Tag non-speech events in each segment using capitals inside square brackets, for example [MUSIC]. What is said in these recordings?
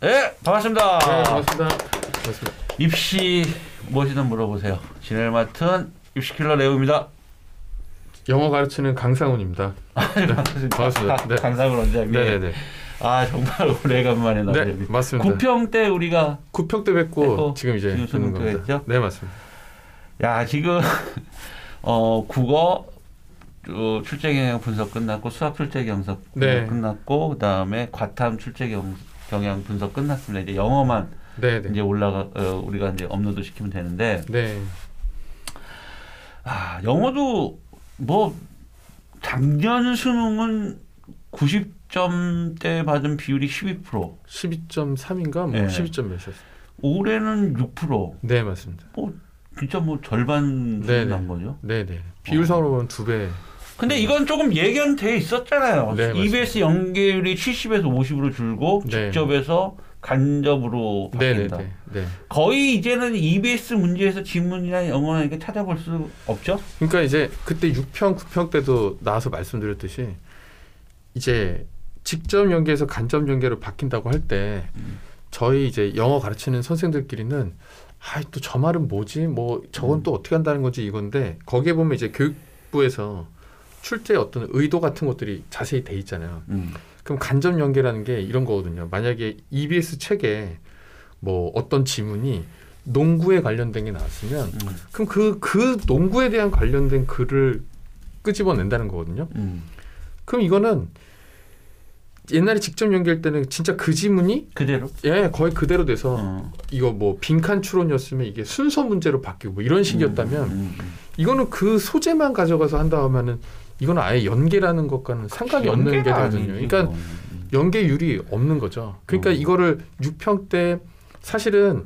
네, 반갑습니다. 네, 반갑습니다. 반갑습니다. 입시 무엇이든 물어보세요. 진행을 맡은 입시킬러 레오입니다. 영어 가르치는 강상훈입니다. 반갑습니다. 반갑습니다. 네. 강상훈 원장님. 네네네. 아 정말 오래간만에 네, 나오네요. 맞습니다. 구평 때 우리가 구평 때 뵙고 뵙고 지금 이제 때 겁니다. 네, 맞습니다. 야 지금 [LAUGHS] 어 국어 어, 출제 경향 분석 끝났고 수학 출제 경석 네. 끝났고 그다음에 과탐 출제 경, 경향 분석 끝났습니다. 이제 영어만 네, 네. 이제 올라가 어, 우리가 이제 업로드 시키면 되는데 네. 아 영어도 뭐 작년 수능은 90점대 받은 비율이 12% 12.3인가 뭐 네. 12점 몇이었어요. 올해는 6% 네, 맞습니다. 진짜 뭐 절반 네네. 수준 난 거죠. 네, 네. 비율상으로 보면 두 배. 근데 이건 조금 예견돼 있었잖아요. 네, 맞습니다. EBS 연계율이 70에서 50으로 줄고 네. 직접에서 간접으로 네, 네, 바뀐다. 네. 네. 거의 이제는 EBS 문제에서 지문이나 영어나 이렇게 찾아볼 수 없죠. 그러니까 이제 그때 6평, 9평 때도 나와서 말씀드렸듯이 이제 직접 연계에서 간접 연계로 바뀐다고 할때 음. 저희 이제 영어 가르치는 선생들끼리는 아 또 저 말은 뭐지 뭐 저건 음. 또 어떻게 한다는 거지 이건데 거기에 보면 이제 교육부에서 출제 어떤 의도 같은 것들이 자세히 돼 있잖아요. 음. 그럼 간접 연계라는 게 이런 거거든요. 만약에 EBS 책에 뭐 어떤 지문이 농구에 관련된 게 나왔으면 음. 그럼 그, 그 농구에 대한 관련된 글을 끄집어낸다는 거거든요. 음. 그럼 이거는 옛날에 직접 연결 때는 진짜 그 지문이 그대로. 예 거의 그대로 돼서 어. 이거 뭐 빈칸 추론이었으면 이게 순서 문제로 바뀌고 뭐 이런 식이었다면 음, 음. 이거는 그 소재만 가져가서 한다 하면은 이거는 아예 연계라는 것과는 상관이 없는 게 되거든요. 아니지, 그러니까. 음. 연계율이 없는 거죠. 그러니까 어. 이거를 6평 때 사실은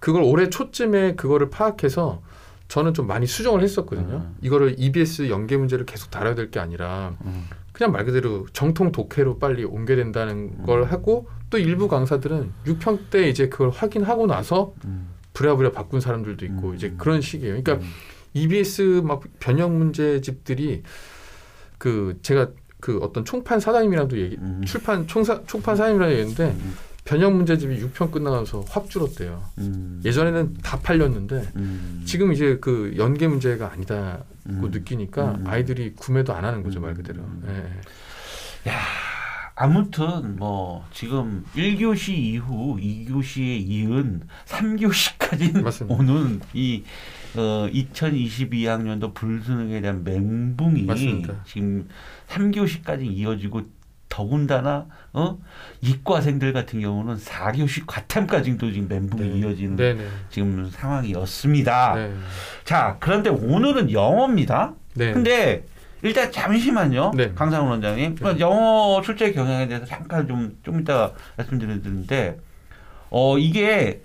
그걸 올해 초쯤에 그거를 파악해서 저는 좀 많이 수정을 했었거든요. 음. 이거를 EBS 연계 문제를 계속 다뤄야 될 게 아니라 음. 그냥 말 그대로 정통 독해로 빨리 옮겨야 된다는 음. 걸 하고 또 일부 강사들은 6평 때 이제 그걸 확인하고 나서 음. 부랴부랴 바꾼 사람들도 있고 음. 이제 그런 식이에요. 그러니까 음. EBS 막 변형 문제집들이 그 제가 그 어떤 총판 사장님이랑도 얘기 음. 출판 총사 총판 사장님이랑 얘기했는데 음. 변형 문제집이 6편 끝나가서 확 줄었대요. 음. 예전에는 다 팔렸는데 음. 지금 이제 그 연계 문제가 아니다고 음. 느끼니까 음. 아이들이 구매도 안 하는 거죠 말 그대로. 음. 예. 야, 아무튼 뭐 지금 1교시 이후 2교시에 이은 3교시까지 맞습니다. 오는 이 어, 2022학년도 불수능에 대한 멘붕이 맞습니다. 지금 3교시까지 이어지고 더군다나 어? 이과생들 같은 경우는 4교시 과탐까지도 지금 멘붕이 네. 이어지는 네네. 지금 상황이었습니다. 네. 자, 그런데 오늘은 영어입니다. 네. 근데 일단 잠시만요. 네. 강상훈 원장님. 네. 영어 출제 경향에 대해서 잠깐 좀, 좀 이따 말씀드리는데, 어, 이게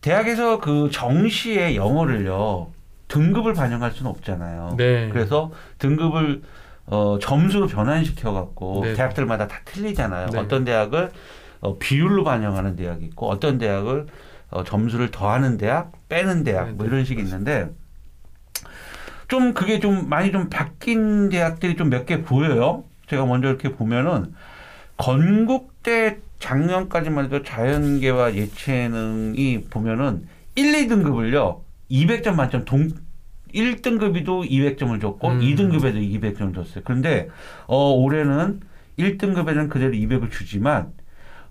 대학에서 그 정시에 영어를요, 등급을 반영할 수는 없잖아요. 네. 그래서 등급을 어, 점수로 변환시켜갖고 네. 대학들마다 다 틀리잖아요. 네. 어떤 대학을 어, 비율로 반영하는 대학이 있고, 어떤 대학을 어, 점수를 더하는 대학, 빼는 대학, 네, 뭐 네. 이런 식이 있는데, 좀 그게 좀 많이 좀 바뀐 대학들이 좀 몇 개 보여요. 제가 먼저 이렇게 보면은 건국대 작년까지만 해도 자연계와 예체능이 보면은 1, 2등급을요 200점 만점 동 1등급이도 200점을 줬고 음. 2등급에도 200점을 줬어요. 그런데 어 올해는 1등급에는 그대로 200을 주지만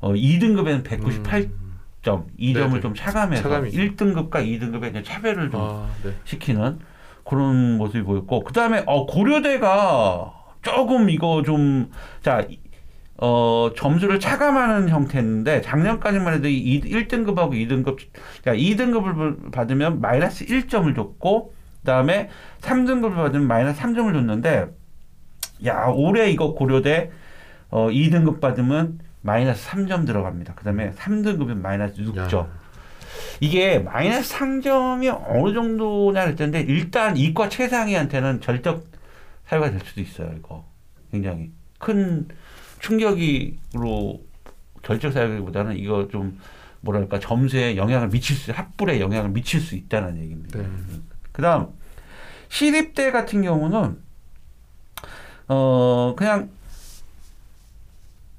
어 2등급에는 198점, 음. 2점을 네네. 좀 차감해서 차감이죠. 1등급과 2등급에 이제 차별을 좀 아, 네. 시키는 그런 모습이 보였고 그 다음에 어 고려대가 조금 이거 좀자 어, 점수를 차감하는 형태인데 작년까지만 해도 이 1등급하고 2등급 자 2등급을 받으면 마이너스 1점을 줬고 그다음에 3등급을 받으면 마이너스 3점을 줬는데 야 올해 이거 고려대 어, 2등급 받으면 마이너스 3점 들어갑니다. 그다음에 3등급은 마이너스 6점. 야. 이게 마이너스 상점이 어느 정도냐 할 텐데 일단 이과 최상위한테는 절적 사유가 될 수도 있어요. 이거 굉장히 큰 충격으로 절적 사유보다는 이거 좀 뭐랄까 점수에 영향을 미칠 수 합불에 영향을 미칠 수 있다는 얘기입니다. 네. 그다음 시립대 같은 경우는 어 그냥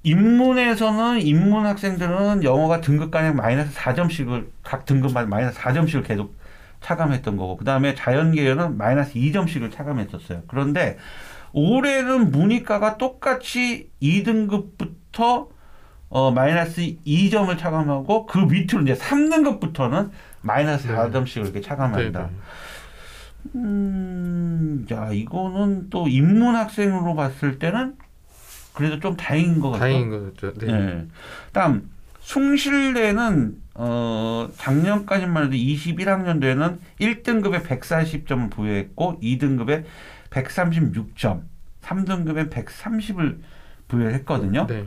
인문에서는 인문 학생들은 영어가 등급 간에 마이너스 4점씩을 각 등급만 마이너스 4점씩을 계속 차감했던 거고 그 다음에 자연계열은 마이너스 2점씩을 차감했었어요. 그런데 올해는 문이과가 똑같이 2등급부터 어, 마이너스 2점을 차감하고 그 밑으로 이제 3등급부터는 마이너스 네. 4점씩을 이렇게 차감한다. 네, 음, 야, 이거는 또 인문 학생으로 봤을 때는 그래도 좀 다행인 것 네. 같아요. 다행인 거죠. 네. 네. 다음 숭실대는 어, 작년까지만 해도 21학년도에는 1등급에 140점을 부여했고 2등급에 136점, 3등급에 130을 부여했거든요. 네.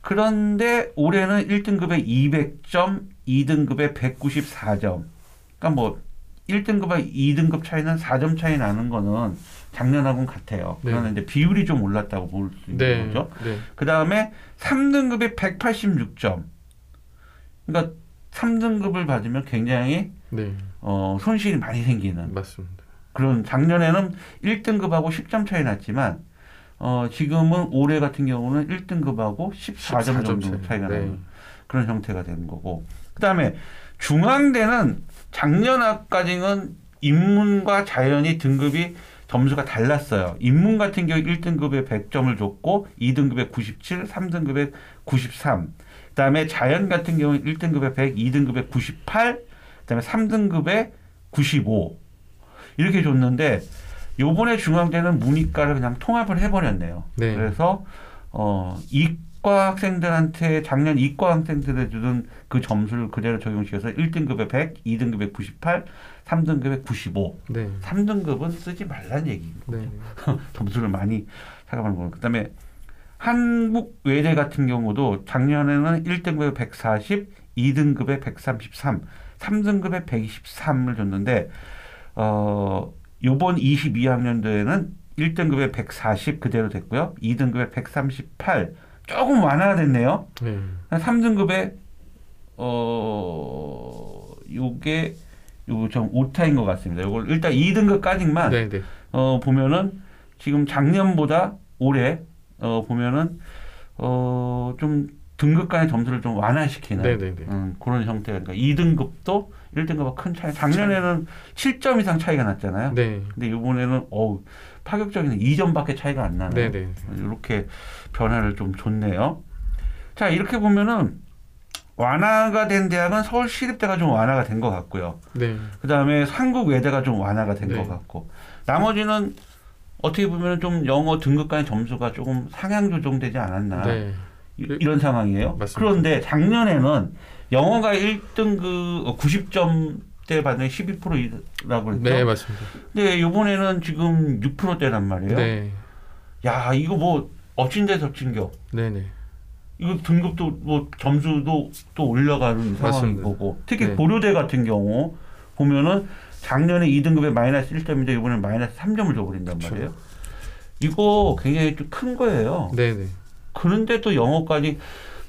그런데 올해는 1등급에 200점, 2등급에 194점. 그러니까 뭐 1등급과 2등급 차이는 4점 차이 나는 거는 작년하고는 같아요. 네. 그러나 이제 비율이 좀 올랐다고 볼 수 있는 네. 거죠. 네. 그 다음에 3등급에 186점. 그러니까 3등급을 받으면 굉장히 네. 어, 손실이 많이 생기는 맞습니다. 그런 작년에는 1등급하고 10점 차이 났지만 어, 지금은 올해 같은 경우는 1등급하고 14점 정도 차이가 네. 나는 그런 형태가 되는 거고 그 다음에 중앙대는 작년까지는 인문과 자연이 등급이 점수가 달랐어요. 인문 같은 경우 1등급에 100점을 줬고 2등급에 97, 3등급에 93. 그다음에 자연 같은 경우 1등급에 100, 2등급에 98, 그다음에 3등급에 95. 이렇게 줬는데 요번에 중앙대는 문이과를 그냥 통합을 해 버렸네요. 네. 그래서 어 이과 학생들한테 작년 이과 학생들에 주던 그 점수를 그대로 적용시켜서 1등급에 100, 2등급에 98, 3등급에 95. 네. 3등급은 쓰지 말라는 얘기입니다. 네. [LAUGHS] 점수를 많이 차감하는 거고. 그다음에 한국 외대 같은 경우도 작년에는 1등급에 140, 2등급에 133, 3등급에 123을 줬는데 어 요번 22학년도에는 1등급에 140 그대로 됐고요. 2등급에 138 조금 완화됐네요. 네. 3등급에 어 요게 요거 좀 오타인 것 같습니다. 요걸 일단 2등급까지만 네. 네. 어 보면은 지금 작년보다 올해 어 보면은 어 좀 등급 간의 점수를 좀 완화시키는 네. 네. 네. 음, 그런 형태가 그러니까 2등급도 1등급과 큰 차이. 작년에는 7점 이상 차이가 났잖아요. 네. 근데 이번에는 어우 파격적인 2점밖에 차이가 안 나는 네. 네. 이렇게 변화를 좀 줬네요. 자 이렇게 보면은 완화가 된 대학은 서울시립대가 좀 완화가 된 것 같고요. 네. 그 다음에 한국외대가 좀 완화가 된것 네. 같고 나머지는 어떻게 보면 좀 영어 등급 간의 점수가 조금 상향 조정되지 않았나 네. 이- 이런 상황이에요. 맞습니다. 그런데 작년에는 영어가 1등급 90점대 받는 12%라고 했죠. 네, 맞습니다. 근데 이번에는 지금 6%대란 말이에요. 네. 야 이거 뭐 엎친 데 덮친 격. 네, 네. 이거 등급도 뭐 점수도 또 올라가는 상황인. 거고 특히 네. 고려대 같은 경우 보면은 작년에 2등급에 마이너스 1점인데 이번에 마이너스 3점을 줘버린단 그렇죠. 말이에요. 이거 굉장히 좀 큰 거예요. 네, 네. 그런데 또 영어까지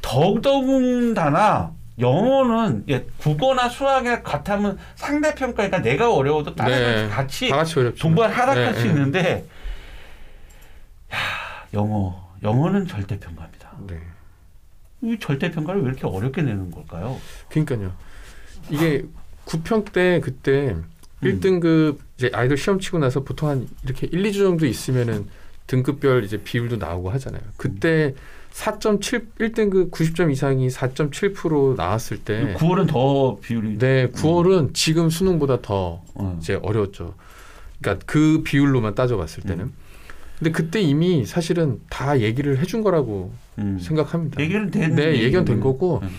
더더군다나 영어는 예, 국어나 수학에 같으면 상대평가니까 내가 어려워도 다른 네. 같이 다 같이. 동반 하락할 네, 수 네. 있는데 야, 영어 영어는 절대평가입니다. 네. 이 절대평가를 왜 이렇게 어렵게 내는 걸까요? 그러니까요. 이게 9평 때 그때 음. 1등급 이제 아이들 시험 치고 나서 보통 한 이렇게 1, 2주 정도 있으면은 등급별 이제 비율도 나오고 하잖아요. 그때 4.7 1등급 90점 이상이 4.7% 나왔을 때 9월은 더 비율이 네, 9월은 지금 수능보다 더 어. 이제 어려웠죠. 그러니까 그 비율로만 따져봤을 때는. 음. 근데 그때 이미 사실은 다 얘기를 해준 거라고 음. 생각합니다. 얘기는 된 네, 예견 된 얘기고요. 거고 음.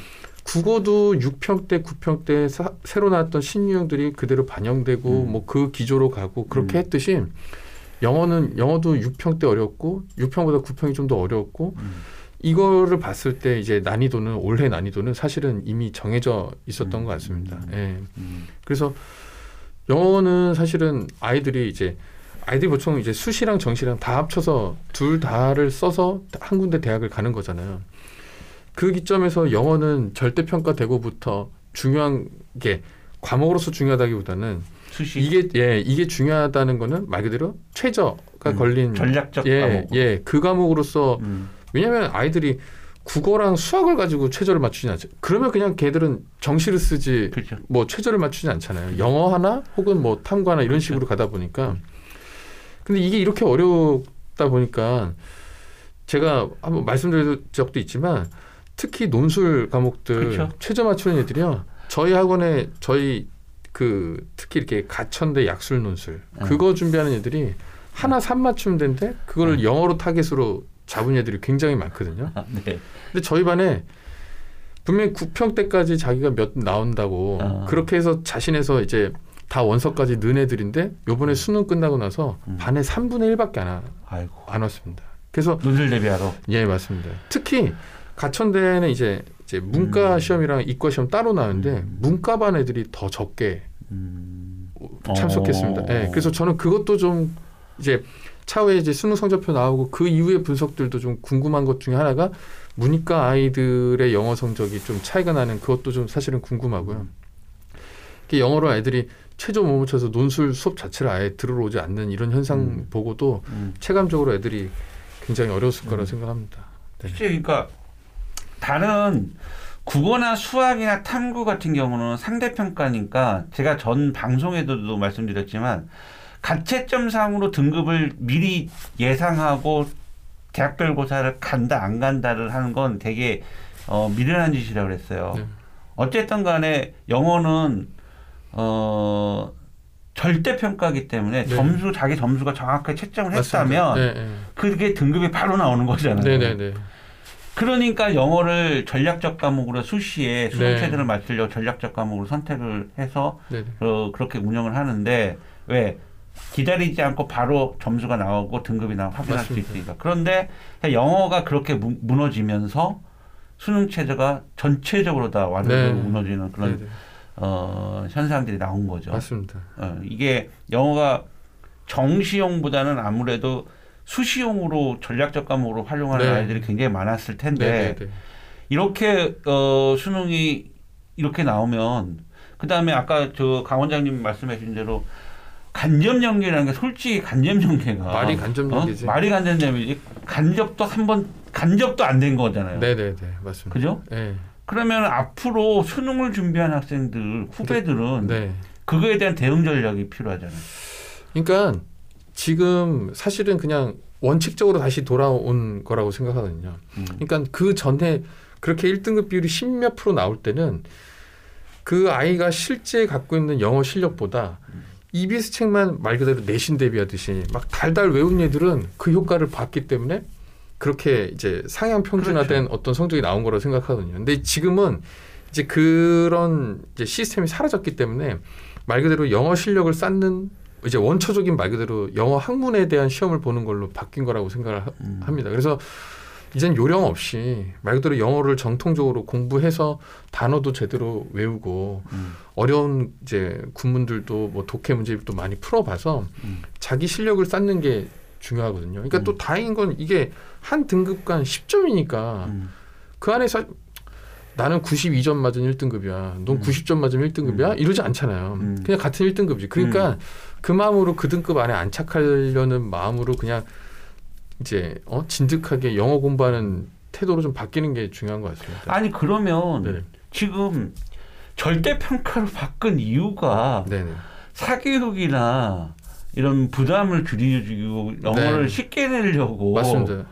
국어도 6평 때, 9평 때 사- 새로 나왔던 신유형들이 그대로 반영되고 음. 뭐그 기조로 가고 그렇게 음. 했듯이 영어는 영어도 6평 때 어렵고 6평보다 9평이 좀 더 어려웠고 음. 이거를 봤을 때 이제 난이도는 올해 난이도는 사실은 이미 정해져 있었던 음. 것 같습니다. 음. 예. 음. 그래서 영어는 사실은 아이들이 이제 아이들이 보통 이제 수시랑 정시랑 다 합쳐서 둘 다를 써서 한 군데 대학을 가는 거잖아요. 그 기점에서 영어는 절대 평가되고부터 중요한 게 과목으로서 중요하다기보다는 수시 이게 예 이게 중요하다는 거는 말 그대로 최저가 음. 걸린 전략적 예 과목. 예그 과목으로서 음. 왜냐하면 아이들이 국어랑 수학을 가지고 최저를 맞추진 않죠. 그러면 그냥 걔들은 정시를 쓰지 그렇죠. 뭐 최저를 맞추지 않잖아요. 영어 하나 혹은 뭐 탐구 하나 이런 식으로 가다 보니까 근데 이게 이렇게 어렵다 보니까 제가 한번 말씀드린 적도 있지만 특히 논술 과목들 그렇죠. 최저 맞추는 애들이요. 저희 학원에 저희 그 특히 이렇게 가천대 약술 논술 음. 그거 준비하는 애들이 하나 삼 맞추면 되는데 그거를 음. 영어로 타겟으로 잡은 애들이 굉장히 많거든요. 아, 네. 근데 저희 반에 분명히 9평 때까지 자기가 몇 나온다고 아. 그렇게 해서 자신해서 이제 다 원서까지 넣은 애들인데 요번에 수능 끝나고 나서 음. 반에 3분의 1밖에 안, 와-. 안 왔습니다. 그래서 논술 대비하러. 예 맞습니다. 특히 가천대는 이제 이제 문과 음. 시험이랑 이과 시험 따로 나오는데 음. 문과 반 애들이 더 적게 음. 참석했습니다. 어. 예, 그래서 저는 그것도 좀 이제 차후에 이제 수능 성적표 나오고 그 이후의 분석들도 좀 궁금한 것 중에 하나가 문이과 아이들의 영어 성적이 좀 차이가 나는 그것도 좀 사실은 궁금하고요. 이게 영어로 애들이 최저 못 맞춰서 논술 수업 자체를 아예 들으러 오지 않는 이런 현상 음. 보고도 음. 체감적으로 애들이 굉장히 어려웠을 거라 음. 생각합니다. 네. 그러니까 다른 국어나 수학이나 탐구 같은 경우는 상대평가니까 제가 전 방송에서도 말씀드렸지만 가채점상으로 등급을 미리 예상하고 대학별 고사를 간다 안 간다를 하는 건 되게 어, 미련한 짓이라고 그랬어요. 네. 어쨌든 간에 영어는 어 절대 평가기 때문에 네. 점수 자기 점수가 정확하게 채점을. 했다면 네, 네. 그게 등급이 바로 나오는 거잖아요. 네, 네, 네. 그러니까 영어를 전략적 과목으로 수시에 수능 네. 체제를 맞추려고 전략적 과목으로 선택을 해서. 어, 그렇게 운영을 하는데 왜 기다리지 않고 바로 점수가 나오고 등급이 나 확인할 수 맞습니다. 있으니까 그런데 영어가 그렇게 무, 무너지면서 수능 체제가 전체적으로 다 완전히 네. 무너지는 그런 네, 네. 어, 현상들이 나온 거죠. 맞습니다. 어, 이게 영어가 정시용보다는 아무래도 수시용으로 전략적 과목으로 활용하는 네. 아이들이 굉장히 많았을 텐데 네, 네, 네. 이렇게 어, 수능이 이렇게 나오면 그 다음에 아까 저 강 원장님 말씀하신 대로 간접 연계라는 게 솔직히 간접 연계가 말이 간접 연계지. 어? 말이 간접 연계지 간접도 한 번 간접도 안 된 거잖아요. 네, 네, 네. 맞습니다. 그죠? 네. 그러면 앞으로 수능을 준비한 학생들 후배들은 네. 그거에 대한 대응 전략이 필요하잖아요. 그러니까 지금 사실은 그냥 원칙적으로 다시 돌아온 거라고 생각하거든요. 음. 그러니까 그 전에 그렇게 1등급 비율이 10몇 프로 나올 때는 그 아이가 실제 갖고 있는 영어 실력보다 EBS 책만 말 그대로 내신 대비하듯이 막 달달 외운 애들은 그 효과를 봤기 때문에 그렇게 이제 상향 평준화된 어떤 성적이 나온 거라고 생각하거든요. 근데 지금은 이제 그런 이제 시스템이 사라졌기 때문에 말 그대로 영어 실력을 쌓는 이제 원초적인 말 그대로 영어 학문에 대한 시험을 보는 걸로 바뀐 거라고 생각을 하- 음. 합니다. 그래서 이젠 요령 없이 말 그대로 영어를 정통적으로 공부해서 단어도 제대로 외우고 음. 어려운 이제 군문들도 뭐 독해 문제도 많이 풀어봐서 음. 자기 실력을 쌓는 게 중요하거든요. 그러니까 음. 또 다행인 건 이게 한 등급 간 10점이니까 음. 그 안에서 나는 92점 맞은 1등급이야. 넌 음. 90점 맞은 1등급이야? 이러지 않잖아요. 음. 그냥 같은 1등급이지. 그러니까 그 마음으로 그 등급 안에 안착하려는 마음으로 그냥 이제 어 진득하게 영어 공부하는 태도로 좀 바뀌는 게 중요한 것 같습니다. 아니 그러면 네. 지금 절대 평가로 바꾼 이유가 네네. 사교육이나 이런 부담을 줄이고 영어를 네. 쉽게 내려고 맞습니다.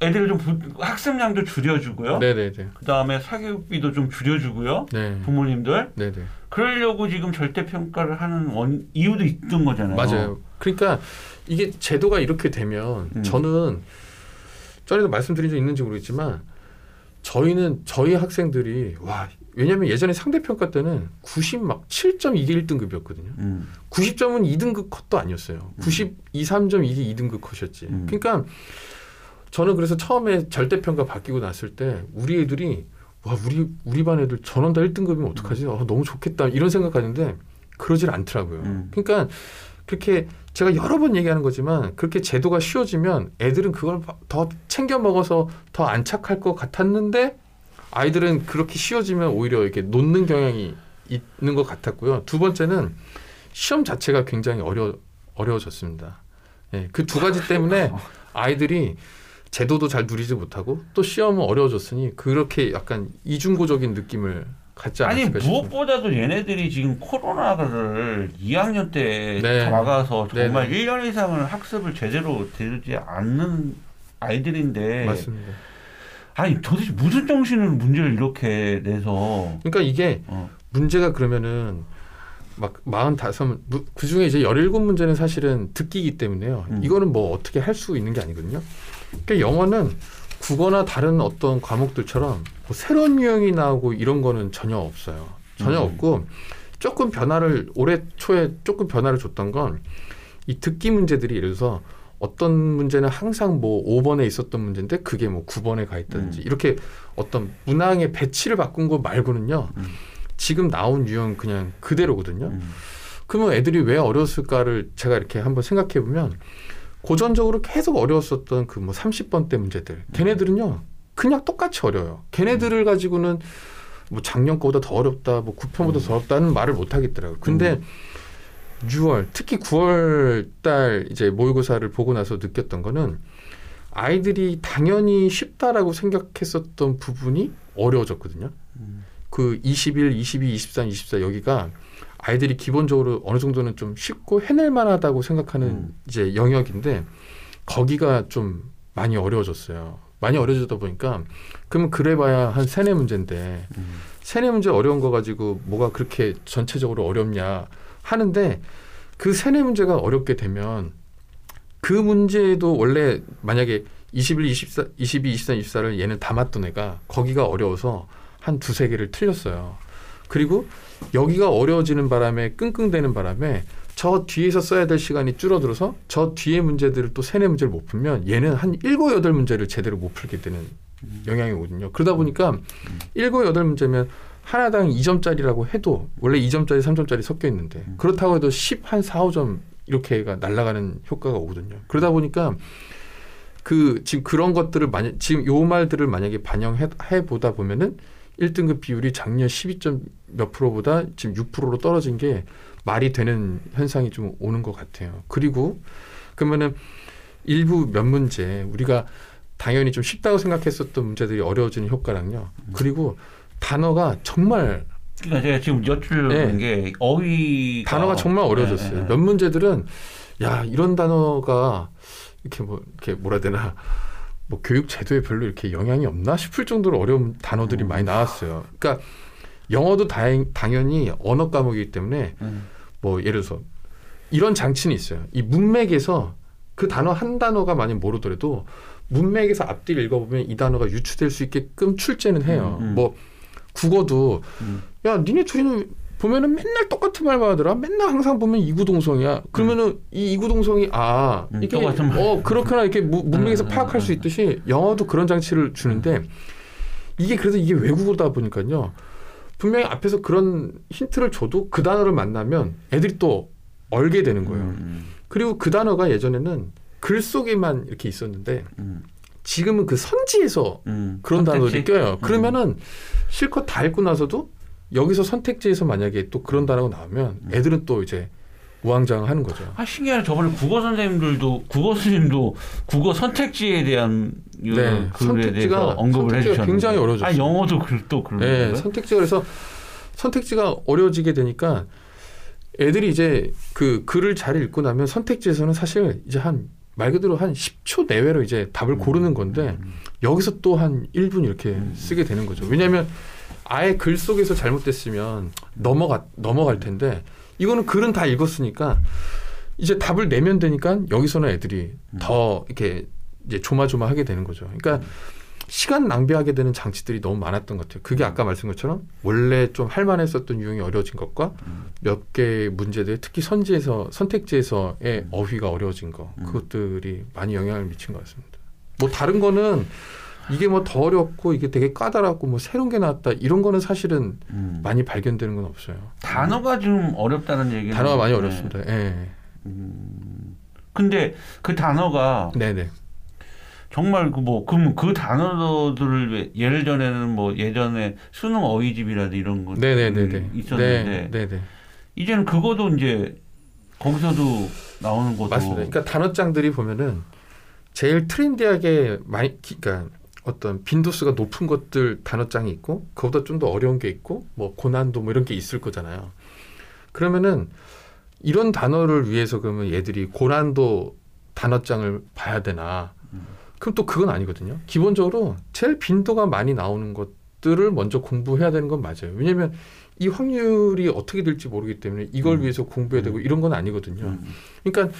애들 좀 부- 학습량도 줄여주고요. 네네네. 그 다음에 사교육비도 좀 줄여주고요. 네. 부모님들 네네. 그러려고 지금 절대 평가를 하는 원 이유도 있던 거잖아요. 맞아요. 그러니까 이게 제도가 이렇게 되면 음. 저는 전에도 말씀드린 적 있는지 모르겠지만 저희는 저희 학생들이 와 왜냐하면 예전에 상대평가 때는 90 막 7점 이게 1등급이었거든요. 음. 90점은 2등급 컷도 아니었어요. 92, 3점 이게 2등급 컷이었지. 음. 그러니까 저는 그래서 처음에 절대평가 바뀌고 났을 때 우리 애들이 와 우리 우리 반 애들 전원 다 1등급이면 어떡하지? 아, 너무 좋겠다 이런 생각하는데 그러질 않더라고요. 음. 그러니까 그렇게 제가 여러 번 얘기하는 거지만 그렇게 제도가 쉬워지면 애들은 그걸 더 챙겨 먹어서 더 안착할 것 같았는데 아이들은 그렇게 쉬워지면 오히려 이렇게 놓는 경향이 있는 것 같았고요. 두 번째는 시험 자체가 굉장히 어려 어려워졌습니다. 예, 그 두 가지 때문에 [LAUGHS] 아이들이 제도도 잘 누리지 못하고 또 시험은 어려워졌으니 그렇게 약간 이중고적인 느낌을 갖지 아니 않았을까 싶습니다. 무엇보다도 얘네들이 지금 코로나를 2학년 때 네. 막아서 정말 네, 1년 이상을 학습을 제대로 되지 않는 아이들인데 맞습니다. 아니 도대체 무슨 정신으로 문제를 이렇게 내서 그러니까 이게 어. 문제가 그러면은 막 45, 그 중에 이제 17문제는 사실은 듣기이기 때문에요. 음. 이거는 뭐 어떻게 할 수 있는 게 아니거든요. 그러니까 영어는 국어나 다른 어떤 과목들처럼 뭐 새로운 유형이 나오고 이런 거는 전혀 없어요. 전혀 음. 없고 조금 변화를 올해 초에 조금 변화를 줬던 건 이 듣기 문제들이 예를 들어서 어떤 문제는 항상 뭐 5번에 있었던 문제인데 그게 뭐 9번에 가 있다든지 음. 이렇게 어떤 문항의 배치를 바꾼 거 말고는요. 음. 지금 나온 유형 그냥 그대로거든요. 음. 그러면 애들이 왜 어려웠을까를 제가 이렇게 한번 생각해 보면 고전적으로 계속 어려웠었던 그 뭐 30번대 문제들. 걔네들은요. 그냥 똑같이 어려요. 걔네들을 가지고는 뭐 작년 거보다 더 어렵다, 뭐 9편보다 더 어렵다는 말을 못 하겠더라고요. 근데 6월, 특히 9월 달 이제 모의고사를 보고 나서 느꼈던 거는 아이들이 당연히 쉽다라고 생각했었던 부분이 어려워졌거든요. 음. 그 21, 22, 23, 24 여기가 아이들이 기본적으로 어느 정도는 좀 쉽고 해낼 만하다고 생각하는 음. 이제 영역인데 거기가 좀 많이 어려워졌어요. 많이 어려워지다 보니까 그러면 그래봐야 한 세네 문제인데 음. 세네 문제 어려운 거 가지고 뭐가 그렇게 전체적으로 어렵냐 하는데 그 세네 문제가 어렵게 되면 그 문제도 원래 만약에 21, 24, 22, 23, 24를 얘는 다 맞던 애가 거기가 어려워서 한 두세 개를 틀렸어요. 그리고 여기가 어려워지는 바람에 끙끙대는 바람에 저 뒤에서 써야 될 시간이 줄어들어서 저 뒤에 문제들을 또 세네 문제를 못 풀면 얘는 한 일곱 여덟 문제를 제대로 못 풀게 되는 영향이 오거든요. 그러다 보니까 일곱 여덟 문제면 하나당 2점짜리라고 해도 원래 2점짜리, 3점짜리 섞여 있는데 음. 그렇다고 해도 10, 한 4, 5점 이렇게가 날아가는 효과가 오거든요. 그러다 보니까 그 지금 그런 것들을 만약 지금 요 말들을 만약에 반영해 해 보다 보면은 1등급 비율이 작년 12점 몇 프로보다 지금 6%로 떨어진 게 말이 되는 현상이 좀 오는 것 같아요. 그리고 그러면은 일부 몇 문제 우리가 당연히 좀 쉽다고 생각했었던 문제들이 어려워지는 효과랑요. 그리고 단어가 정말 그러니까 제가 지금 여쭈는 네. 게 어휘 단어가 정말 어려워졌어요. 네, 네. 몇 문제들은 야 이런 단어가 이렇게 뭐 이렇게 뭐라 해야 되나 뭐 교육 제도에 별로 이렇게 영향이 없나 싶을 정도로 어려운 단어들이 음. 많이 나왔어요. 그러니까 영어도 다행, 당연히 언어 과목이기 때문에 음. 뭐 예를 들어서 이런 장치는 있어요. 이 문맥에서 그 단어 한 단어가 만약 모르더라도 문맥에서 앞뒤를 읽어보면 이 단어가 유추될 수 있게끔 출제는 해요. 음, 음. 뭐 국어도 음. 야 니네 둘이는 보면은 맨날 똑같은 말만 하더라. 맨날 항상 보면 이구동성이야. 그러면은 이 이구동성이 아 음, 이게. 어 그렇구나 이렇게 무- 문맥에서 음, 음, 파악할 수 음. 있듯이 영어도 그런 장치를 주는데 이게 그래서 이게 외국어다 보니까요. 분명히 앞에서 그런 힌트를 줘도 그 단어를 만나면 애들이 또 얼게 되는 거예요. 음, 그리고 그 단어가 예전에는 글 속에만 이렇게 있었는데 음, 지금은 그 선지에서 음. 그런 단어들이? 껴요. 그러면은 실컷 다 읽고 나서도 여기서 선택지에서 만약에 또 그런 단어가 나오면 애들은 또 이제 우왕좌왕하는 거죠. 아 신기하네. 저번에 국어 선생님들도 국어 선생님도 국어 선택지에 대한 이 네, 선택지가- 대해서 언급을 해주셨는데. 굉장히 어려워졌어요. 아 영어도 그- 또 그런 네, 거예요? 선택지가 그래서 선택지가 어려워지게 되니까 애들이 이제 그 글을 잘 읽고 나면 선택지에서는 사실 이제 한 말 그대로 한 10초 내외로 이제 답을 고르는 건데 음, 여기서 또 한 1분 이렇게 음. 쓰게 되는 거죠. 왜냐하면 아예 글 속에서 잘못됐으면 넘어가 넘어갈 텐데 이거는 글은 다 읽었으니까 이제 답을 내면 되니까 여기서는 애들이 음. 더 이렇게 이제 조마조마하게 되는 거죠. 그러니까 시간 낭비하게 되는 장치들이 너무 많았던 것 같아요. 그게 아까 말씀 것처럼 원래 좀 할만했었던 유형이 어려워진 것과 음. 몇 개의 문제들 특히 선지에서 선택지에서의 어휘가 어려워진 거 음. 그것들이 많이 영향을 미친 것 같습니다. 뭐 다른 거는 이게 뭐 더 어렵고 이게 되게 까다롭고 뭐 새로운 게 나왔다 이런 거는 사실은 음. 많이 발견되는 건 없어요. 단어가 좀 어렵다는 얘기는 단어가 많이 네. 어렵습니다. 예. 음. 근데 그 단어가 네, 네. 정말 그 뭐 그럼 그 단어들을 왜- 예를 전에는 뭐 예전에 수능 어휘집이라든 이런 거 네, 네, 네, 네. 있었는데 네, 네, 네. 이제는 그것도 이제 거기서도 나오는 것도 맞습니다. 그러니까 단어장들이 보면은 제일 트렌디하게 많이 기- 그러니까 어떤 빈도수가 높은 것들 단어장이 있고 그보다 좀 더 어려운 게 있고 뭐 고난도 뭐 이런 게 있을 거잖아요. 그러면은 이런 단어를 위해서 그러면 얘들이 고난도 단어장을 봐야 되나? 그럼 또 그건 아니거든요. 기본적으로 제일 빈도가 많이 나오는 것들을 먼저 공부해야 되는 건 맞아요. 왜냐하면 이 확률이 어떻게 될지 모르기 때문에 이걸 음. 위해서 공부해야 되고 이런 건 아니거든요. 음. 그러니까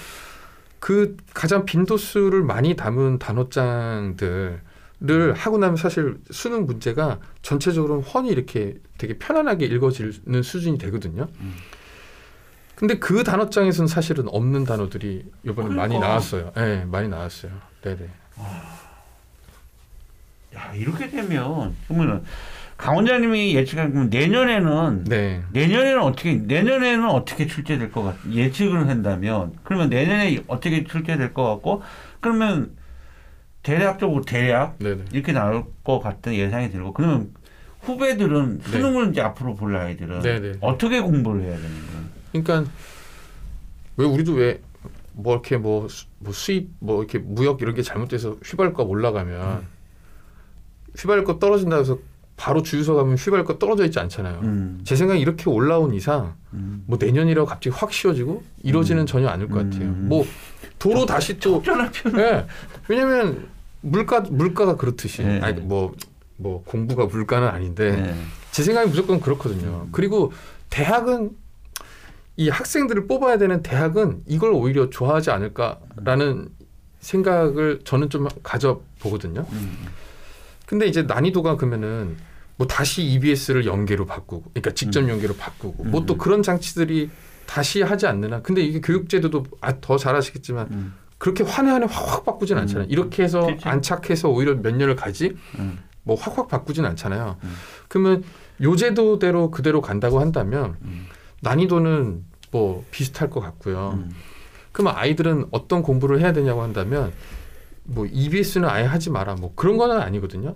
그 가장 빈도수를 많이 담은 단어장들을 하고 나면 사실 수능 문제가 전체적으로 훤히 이렇게 되게 편안하게 읽어지는 수준이 되거든요. 음. 근데 그 단어장에서는 사실은 없는 단어들이 이번에 많이 그러니까. 나왔어요. 네, 많이 나왔어요. 네네. 야 이렇게 되면 그러면은 강 원장님이 예측한 그럼 내년에는 네. 내년에는 어떻게 내년에는 어떻게 출제될 것 같? 예측을 한다면 그러면 내년에 어떻게 출제될 것 같고 그러면 대략적으로 대략 네네. 이렇게 나올 것 같은 예상이 들고 그러면 후배들은 네. 수능을 이제 앞으로 볼 아이들은 네네. 어떻게 공부를 해야 되는 거예요? 그러니까 왜 우리도 왜 뭐 이렇게 뭐, 수- 뭐 수입 뭐 이렇게 무역 이런 게 잘못돼서 휘발유값 올라가면 휘발유값 떨어진다 해서 바로 주유소 가면 휘발유값 떨어져 있지 않잖아요. 음, 제 생각에 이렇게 올라온 이상 음. 뭐 내년이라고 갑자기 확 쉬워지고 이러지는 음. 전혀 않을 것 같아요. 음. 뭐 도로 다시 또. 예. 왜냐면 물가 물가가 그렇듯이 네. 아니 뭐뭐 공부가 물가는 아닌데 네. 제 생각이 무조건 그렇거든요. 음. 그리고 대학은 이 학생들을 뽑아야 되는 대학은 이걸 오히려 좋아하지 않을까라는 생각을 저는 좀 가져 보거든요. 음. 근데 이제 난이도가 그러면은 뭐 다시 EBS를 연계로 바꾸고, 그러니까 직접 연계로 바꾸고, 뭐또 음. 그런 장치들이 다시 하지 않느냐. 근데 이게 교육제도도 아, 더 잘하시겠지만 음. 그렇게 한해한해 확확 바꾸진 음. 않잖아요. 이렇게 해서 그치. 안착해서 오히려 몇 년을 가지 음. 뭐 확확 바꾸진 않잖아요. 음. 그러면 요 제도대로 그대로 간다고 한다면 음. 난이도는 뭐 비슷할 것 같고요. 음. 그러면 아이들은 어떤 공부를 해야 되냐고 한다면 뭐 EBS는 아예 하지 마라 뭐 그런 거는 아니거든요.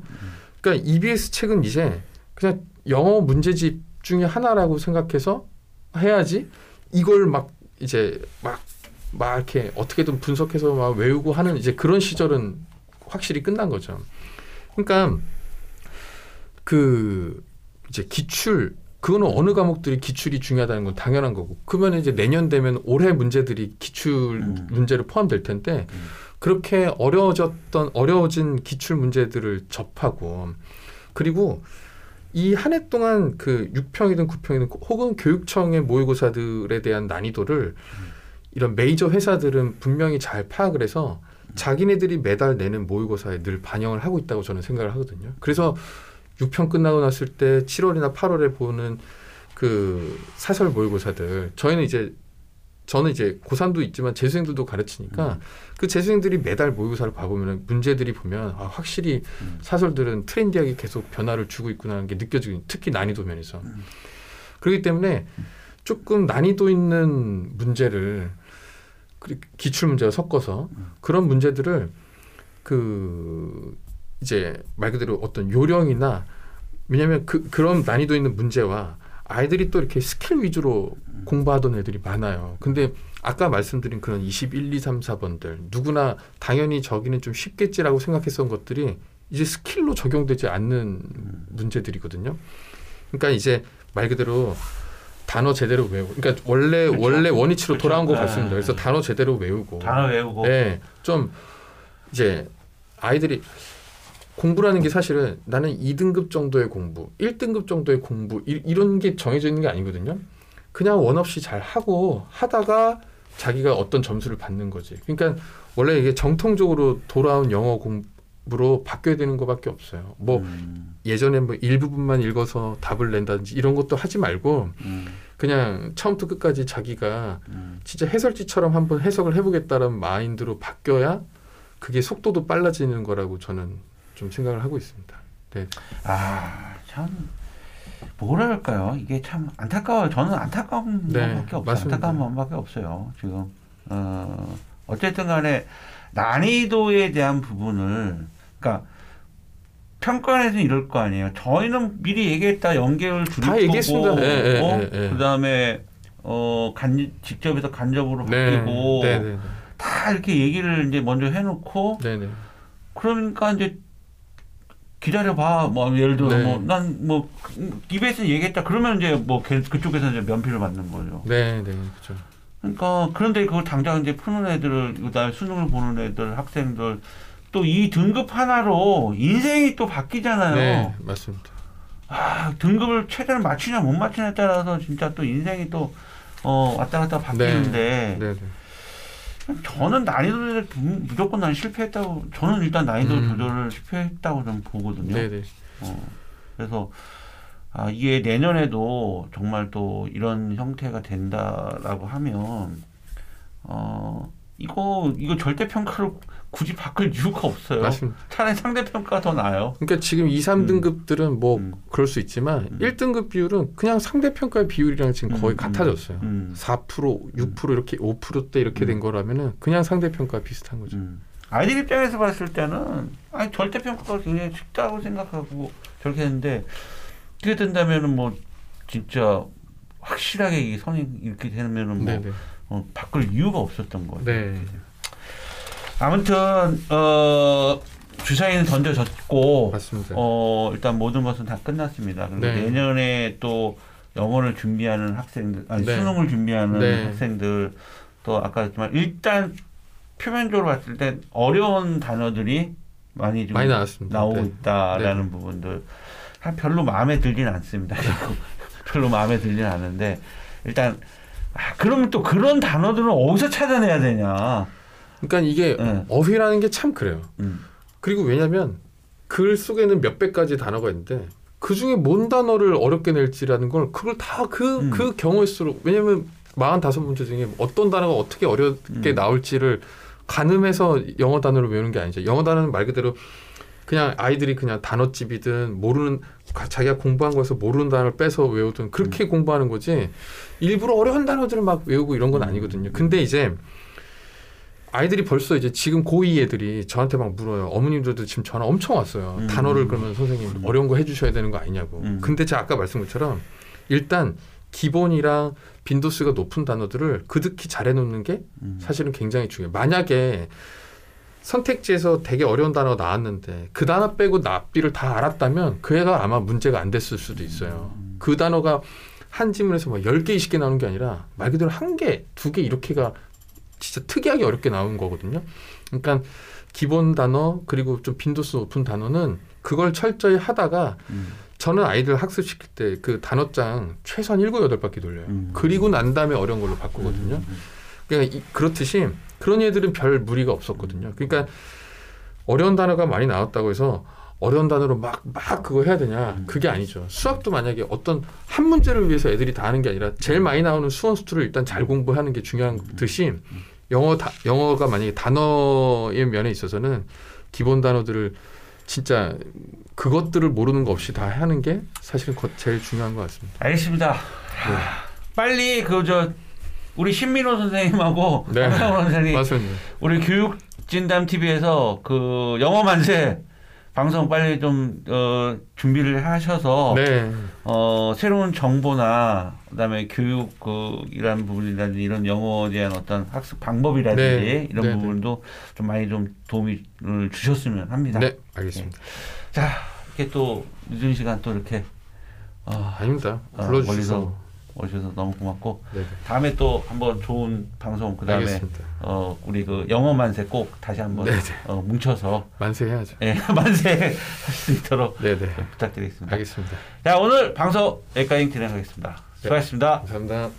그러니까 EBS 책은 이제 그냥 영어 문제집 중에 하나라고 생각해서 해야지 이걸 막 이제 막막 이렇게 어떻게든 분석해서 막 외우고 하는 이제 그런 시절은 확실히 끝난 거죠. 그러니까 그 이제 기출 그거는 어느 과목들이 기출이 중요하다는 건 당연한 거고 그러면 이제 내년 되면 올해 문제들이 기출 음. 문제로 포함될 텐데 음. 그렇게 어려워졌던 어려워진 기출 문제들을 접하고 그리고 이 한 해 동안 그 6평이든 9평이든 혹은 교육청의 모의고사들에 대한 난이도를 이런 메이저 회사들은 분명히 잘 파악을 해서 자기네들이 매달 내는 모의고사에 늘 반영을 하고 있다고 저는 생각을 하거든요. 그래서 6평 끝나고 났을 때 7월이나 8월에 보는 그 사설 모의고사들 저희는 이제 저는 이제 고3도 있지만 재수생들도 가르치니까 그 재수생들이 매달 모의고사를 봐보면 문제들이 보면 아, 확실히 음. 사설들은 트렌디하게 계속 변화를 주고 있구나라는 게 느껴지고 특히 난이도 면에서 음. 그렇기 때문에 조금 난이도 있는 문제를 기출 문제와 섞어서 음. 그런 문제들을 그 이제 말 그대로 어떤 요령이나 왜냐하면 그 그런 난이도 있는 문제와 아이들이 또 이렇게 스킬 위주로 공부하던 애들이 많아요. 근데 아까 말씀드린 그런 21, 2, 3, 4번들 누구나 당연히 저기는 좀 쉽겠지라고 생각했던 것들이 이제 skill로 적용되지 않는 문제들이거든요. 그러니까 이제 말 그대로 단어 제대로 외우고 그러니까 원래 그렇죠. 원래 원위치로 그렇죠. 돌아온 것 네. 같습니다. 그래서 단어 제대로 외우고 단어 외우고 네, 좀 이제 아이들이 공부라는 게 사실은 나는 2등급 정도의 공부, 1등급 정도의 공부 이, 이런 게 정해져 있는 게 아니거든요. 그냥 원 없이 잘 하고 하다가 자기가 어떤 점수를 받는 거지. 그러니까 원래 이게 정통적으로 돌아온 영어 공부로 바뀌어야 되는 것밖에 없어요. 뭐 음. 예전에 뭐 일부분만 읽어서 답을 낸다든지 이런 것도 하지 말고 음. 그냥 처음부터 끝까지 자기가 음. 진짜 해설지처럼 한번 해석을 해보겠다는 마인드로 바뀌어야 그게 속도도 빨라지는 거라고 저는 좀 생각을 하고 있습니다. 네. 아, 참 뭐랄까요? 이게 참 안타까워요. 저는 안타까운 네, 마음밖에 없어요. 맞습니다. 안타까운 마음밖에 없어요. 지금 어, 어쨌든 간에 난이도에 대한 부분을 그러니까 평가에서는 이럴 거 아니에요. 저희는 미리 얘기했다 연계를 줄일 다 얘기했습니다. 거고, 예, 예, 어? 예, 예. 그다음에 어, 간 직접해서 간접으로 네. 바뀌고 네, 네, 네. 다다 이렇게 얘기를 이제 먼저 해놓고 네네. 그러니까 이제 기다려봐. 뭐 예를 들어 네. 뭐난 뭐 EBS 얘기했다. 그러면 이제 뭐 걔- 그쪽에서 이제 면피를 받는 거죠. 네 네 그렇죠. 그러니까 그런데 그걸 당장 이제 푸는 애들을 그다음에 수능을 보는 애들 학생들 또 이 등급 하나로 인생이 또 바뀌잖아요. 네 맞습니다. 아 등급을 최대한 맞추냐 못 맞추냐에 따라서 진짜 또 인생이 또 어, 왔다 갔다 바뀌는데 네 네. 저는 난이도 조절 무- 무조건 난 실패했다고 저는 일단 난이도 음. 조절을 실패했다고 좀 보거든요. 네네. 어, 그래서 아, 이게 내년에도 정말 또 이런 형태가 된다라고 하면 어 이거 이거 절대 평가로 굳이 바꿀 이유가 없어요. 맞습니다. 차라리 상대 평가가 더 나아요. 그러니까 지금 2, 3등급들은 뭐 음. 그럴 수 있지만 음. 1등급 비율은 그냥 상대평가의 비율이랑 지금 거의 음, 같아졌어요. 음. 4%, 6% 이렇게 5%대 이렇게 된 거라면은 그냥 상대평가 비슷한 거죠. 음. 아이들 입장에서 봤을 때는 아니 절대 평가가 굉장히 쉽다고 생각하고 저렇게 했는데 그게 된다면은 뭐 진짜 확실하게 이 선이 이렇게 되면은 뭐. 어, 바꿀 이유가 없었던 거예요. 네. 아무튼 어 주사위는 던져졌고 맞습니다. 어 일단 모든 것은 다 끝났습니다. 그리고 네. 내년에 또 영어를 준비하는 학생들 아니 네. 수능을 준비하는 네. 학생들 또 아까 했지만 일단 표면적으로 봤을 때 어려운 단어들이 많이 좀 많이 나왔습니다. 나오고 네. 있다라는 부분들 한 별로 마음에 들진 않습니다. [LAUGHS] 별로 마음에 들진 않는데 일단 아, 그러면 또 그런 단어들은 어디서 찾아내야 되냐? 그러니까 이게 네. 어휘라는 게 참 그래요. 음. 그리고 왜냐하면 글 속에는 몇백 가지 단어가 있는데 그 중에 뭔 단어를 어렵게 낼지라는 걸 그걸 다 그그 음. 경우일수록 왜냐하면 45문제 중에 어떤 단어가 어떻게 어렵게 음. 나올지를 가늠해서 영어 단어를 외우는 게 아니죠. 영어 단어는 말 그대로 그냥 아이들이 그냥 단어집이든 모르는 가- 자기가 공부한 거에서 모르는 단어를 빼서 외우든 그렇게 공부하는 거지 일부러 어려운 단어들을 막 외우고 이런 건 음. 아니거든요. 근데 이제 아이들이 벌써 이제 지금 고2 애들이 저한테 막 물어요. 어머님들도 지금 전화 엄청 왔어요. 음. 단어를 그러면 선생님 음. 어려운 거 해주셔야 되는 거 아니냐고. 음. 근데 제가 아까 말씀한 것처럼 일단 기본이랑 빈도수가 높은 단어들을 그득히 잘 해놓는 게 음. 사실은 굉장히 중요해요. 만약에 선택지에서 되게 어려운 단어가 나왔는데 그 단어 빼고 납비를 다 알았다면 그 애가 아마 문제가 안 됐을 수도 있어요. 음. 그 단어가 한 지문에서 뭐 10개, 20개 나오는 게 아니라 말 그대로 한 개, 두 개 이렇게가 진짜 특이하게 어렵게 나온 거거든요. 그러니까 기본 단어 그리고 좀 빈도수 높은 단어는 그걸 철저히 하다가 음. 저는 아이들 학습시킬 때 그 단어장 최소한 일곱 여덟 바퀴 돌려요. 음. 그리고 난 다음에 어려운 걸로 바꾸거든요. 음. 그러니까 이- 그렇듯이 그런 애들은 별 무리가 없었거든요. 그러니까 어려운 단어가 많이 나왔다고 해서 어려운 단어로 막, 막 그거 해야 되냐. 음. 그게 아니죠. 수학도 만약에 어떤 한 문제를 위해서 애들이 다 하는 게 아니라 제일 많이 나오는 수원 수투를 일단 잘 공부하는 게 중요한 듯이 영어 다, 영어가 만약에 단어의 면에 있어서는 기본 단어들을 진짜 그것들을 모르는 거 없이 다 하는 게 사실은 거- 제일 중요한 것 같습니다. 알겠습니다. 네. 빨리 그 저 우리 신민호 선생님하고 네. 선생님 맞습니다. 우리 교육 진담 TV에서 그 영어 만세 방송 빨리 좀 어, 준비를 하셔서 네. 어, 새로운 정보나 그다음에 교육 그 이런 부분이라든지 이런 영어에 대한 어떤 학습 방법이라든지 네. 이런 네, 네. 부분도 좀 많이 좀 도움을 주셨으면 합니다. 네, 알겠습니다. 자 이렇게 또 늦은 시간 또 이렇게 어, 아닙니다. 어, 불러주셔서. 오셔서 너무 고맙고 네, 다음에 또 한번 좋은 방송 그다음에 알겠습니다. 어, 우리 그 영어 만세 꼭 다시 한번 네, 네. 어, 뭉쳐서 만세해야죠. 예, [LAUGHS] 만세 할 수 있도록 네, 네. 부탁드리겠습니다. 알겠습니다. 자 오늘 방송 여기까지 진행하겠습니다. 수고하셨습니다. 감사합니다.